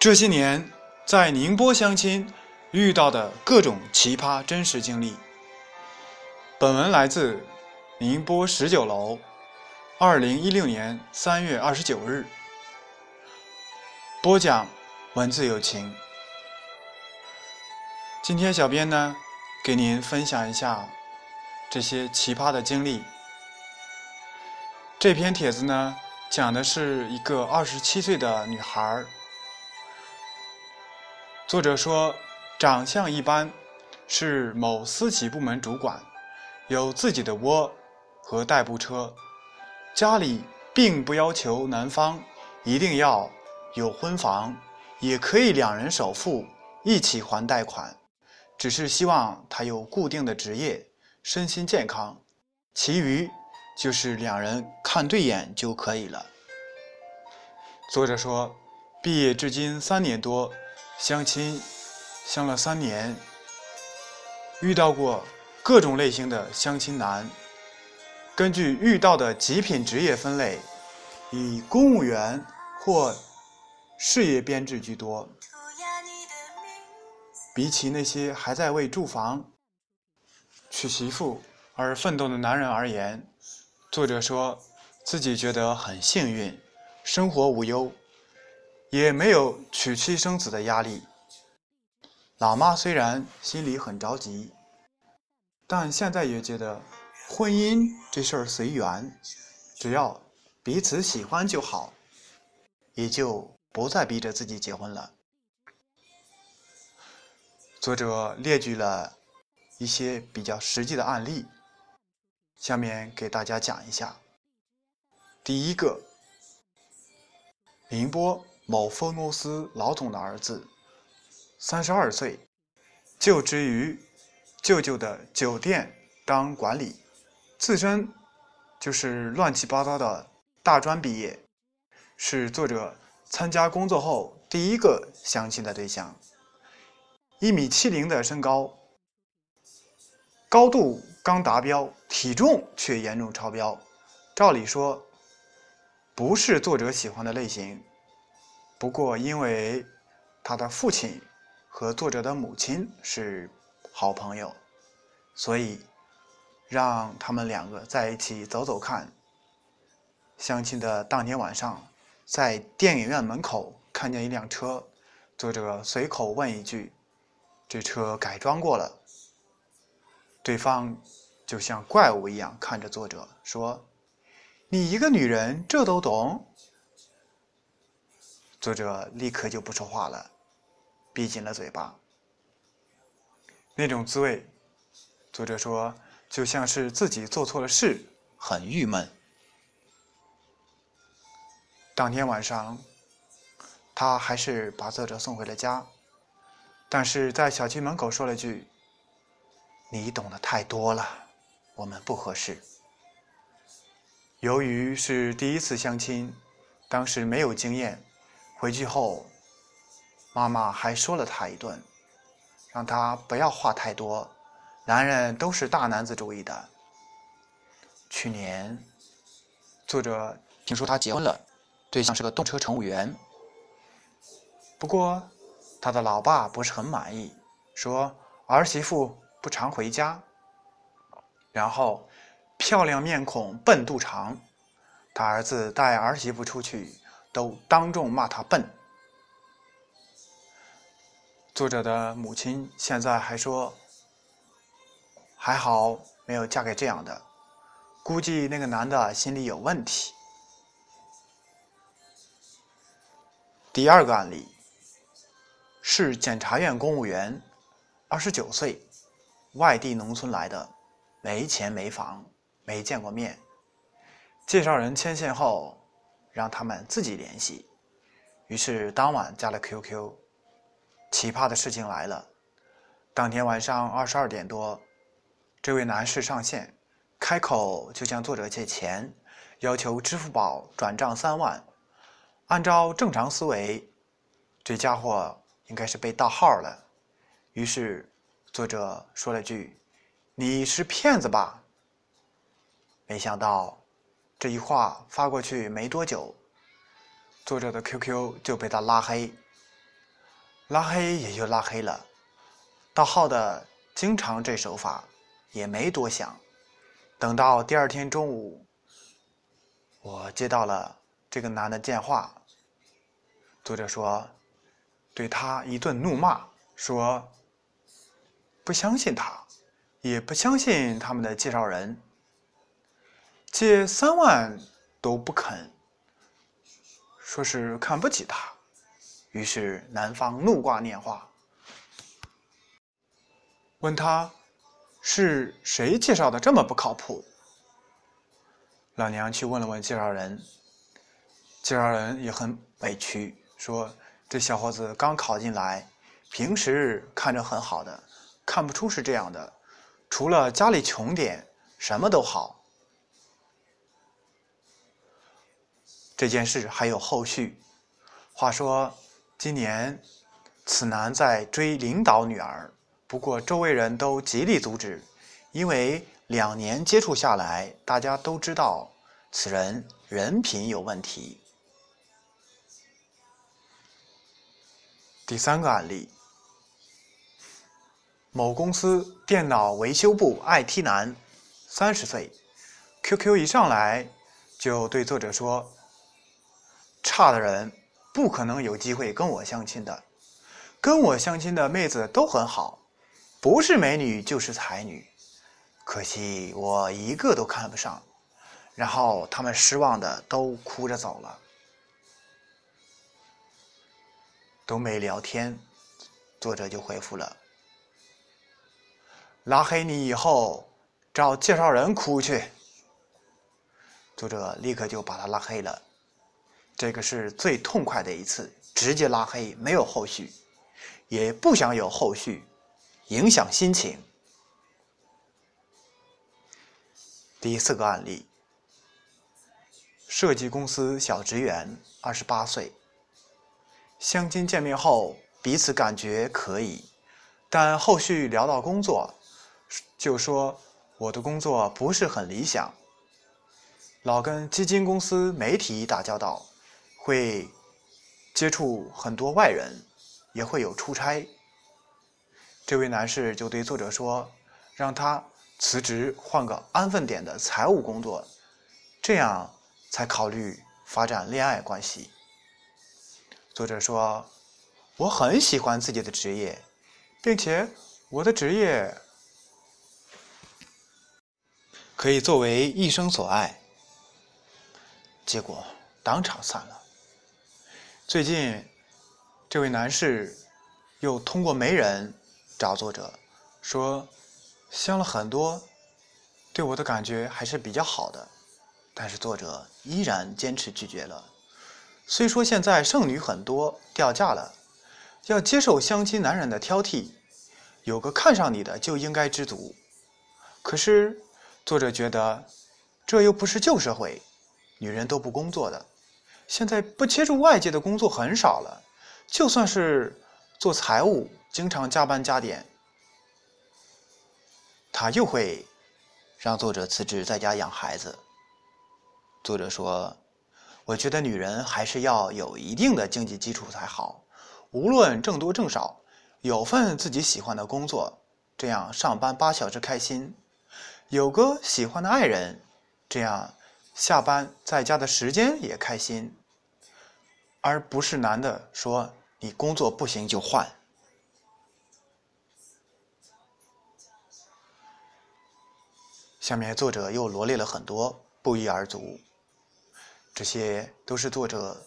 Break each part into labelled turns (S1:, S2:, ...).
S1: 这些年在宁波相亲遇到的各种奇葩真实经历。本文来自宁波十九楼，二零一六年三月二十九日。播讲文字有情。今天小编呢，给您分享一下这些奇葩的经历。这篇帖子呢，讲的是一个二十七岁的女孩儿。作者说，长相一般，是某私企部门主管，有自己的窝和代步车，家里并不要求男方一定要有婚房，也可以两人首付一起还贷款，只是希望他有固定的职业，身心健康，其余。就是两人看对眼就可以了。作者说，毕业至今三年多，相亲相了三年，遇到过各种类型的相亲男。根据遇到的极品职业分类，以公务员或事业编制居多。比起那些还在为住房、娶媳妇而奋斗的男人而言，作者说自己觉得很幸运，生活无忧，也没有娶妻生子的压力。老妈虽然心里很着急，但现在也觉得婚姻这事儿随缘，只要彼此喜欢就好，也就不再逼着自己结婚了。作者列举了一些比较实际的案例。下面给大家讲一下。第一个，宁波某分公司老总的儿子，三十二岁，就职于舅舅的酒店当管理，自身就是乱七八糟的大专毕业，是作者参加工作后第一个相亲的对象。一米七零的身高，高度。刚达标，体重却严重超标。照理说，不是作者喜欢的类型。不过，因为他的父亲和作者的母亲是好朋友，所以让他们两个在一起走走看。相亲的当天晚上，在电影院门口看见一辆车，作者随口问一句：“这车改装过了？”对方就像怪物一样看着作者说：“你一个女人这都懂？”作者立刻就不说话了，闭紧了嘴巴。那种滋味，作者说就像是自己做错了事，很郁闷。当天晚上，他还是把作者送回了家，但是在小区门口说了句。你懂得太多了，我们不合适。由于是第一次相亲，当时没有经验，回去后，妈妈还说了他一顿，让他不要话太多。男人都是大男子主义的。去年，作者听说他结婚了，对象是个动车乘务员。不过，他的老爸不是很满意，说儿媳妇。不常回家，然后漂亮面孔笨肚肠，他儿子带儿媳妇出去都当众骂他笨。作者的母亲现在还说，还好没有嫁给这样的，估计那个男的心里有问题。第二个案例是检察院公务员，二十九岁。外地农村来的，没钱没房，没见过面。介绍人牵线后，让他们自己联系。于是当晚加了 QQ。奇葩的事情来了，当天晚上二十二点多，这位男士上线，开口就向作者借钱，要求支付宝转账三万。按照正常思维，这家伙应该是被盗号了。于是。作者说了句：“你是骗子吧？”没想到，这一话发过去没多久，作者的 QQ 就被他拉黑。拉黑也就拉黑了。盗号的经常这手法，也没多想。等到第二天中午，我接到了这个男的电话。作者说，对他一顿怒骂，说不相信他，也不相信他们的介绍人，借三万都不肯，说是看不起他。于是男方怒挂电话，问他是谁介绍的这么不靠谱。老娘去问了问介绍人，介绍人也很委屈，说这小伙子刚考进来，平时看着很好的，看不出是这样的，除了家里穷点，什么都好。这件事还有后续，话说。今年，此男在追领导女儿，不过周围人都极力阻止，因为两年接触下来，大家都知道此人人品有问题。第三个案例，某公司电脑维修部 IT 男，三十岁，QQ 一上来就对作者说：“差的人。”不可能有机会跟我相亲的，跟我相亲的妹子都很好，不是美女就是才女，可惜我一个都看不上。然后他们失望的都哭着走了，都没聊天，作者就回复了：“拉黑你以后找介绍人哭去。”作者立刻就把他拉黑了。这个是最痛快的一次，直接拉黑，没有后续，也不想有后续，影响心情。第四个案例，设计公司小职员，二十八岁，相亲见面后彼此感觉可以，但后续聊到工作，就说我的工作不是很理想，老跟基金公司、媒体打交道。会接触很多外人，也会有出差。这位男士就对作者说：“让他辞职，换个安分点的财务工作，这样才考虑发展恋爱关系。”作者说：“我很喜欢自己的职业，并且我的职业可以作为一生所爱。”结果当场散了。最近，这位男士又通过媒人找作者，说相了很多，对我的感觉还是比较好的，但是作者依然坚持拒绝了。虽说现在剩女很多，掉价了，要接受相亲男人的挑剔，有个看上你的就应该知足。可是作者觉得，这又不是旧社会，女人都不工作的。现在不接触外界的工作很少了，就算是做财务，经常加班加点，他又会让作者辞职在家养孩子。作者说：“我觉得女人还是要有一定的经济基础才好，无论挣多挣少，有份自己喜欢的工作，这样上班八小时开心；有个喜欢的爱人，这样下班在家的时间也开心。”而不是男的说你工作不行就换。下面作者又罗列了很多不一而足，这些都是作者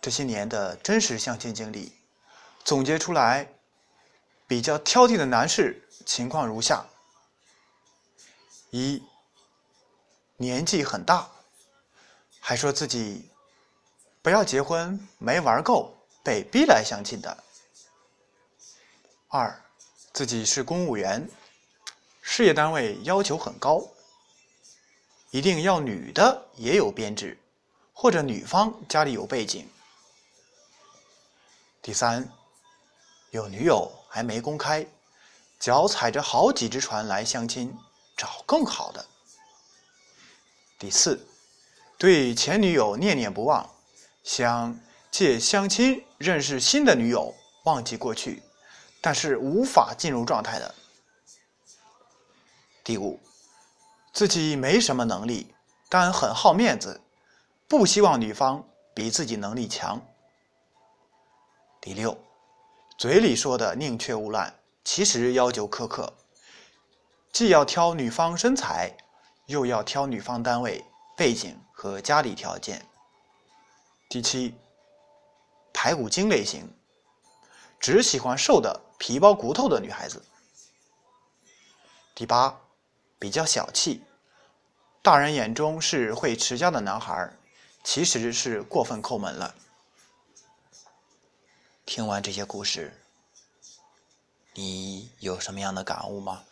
S1: 这些年的真实相亲经历，总结出来比较挑剔的男士情况如下：一，年纪很大，还说自己。不要结婚没玩够，被逼来相亲的。二，自己是公务员，事业单位要求很高，一定要女的也有编制，或者女方家里有背景。第三，有女友还没公开，脚踩着好几只船来相亲，找更好的。第四，对前女友念念不忘。想借相亲认识新的女友，忘记过去，但是无法进入状态的。第五，自己没什么能力，但很好面子，不希望女方比自己能力强。第六，嘴里说的宁缺毋滥，其实要求苛刻，既要挑女方身材，又要挑女方单位、背景和家里条件。第七，排骨精类型，只喜欢瘦的皮包骨头的女孩子。第八。比较小气，大人眼中是会持家的男孩，其实是过分抠门了。听完这些故事，你有什么样的感悟吗？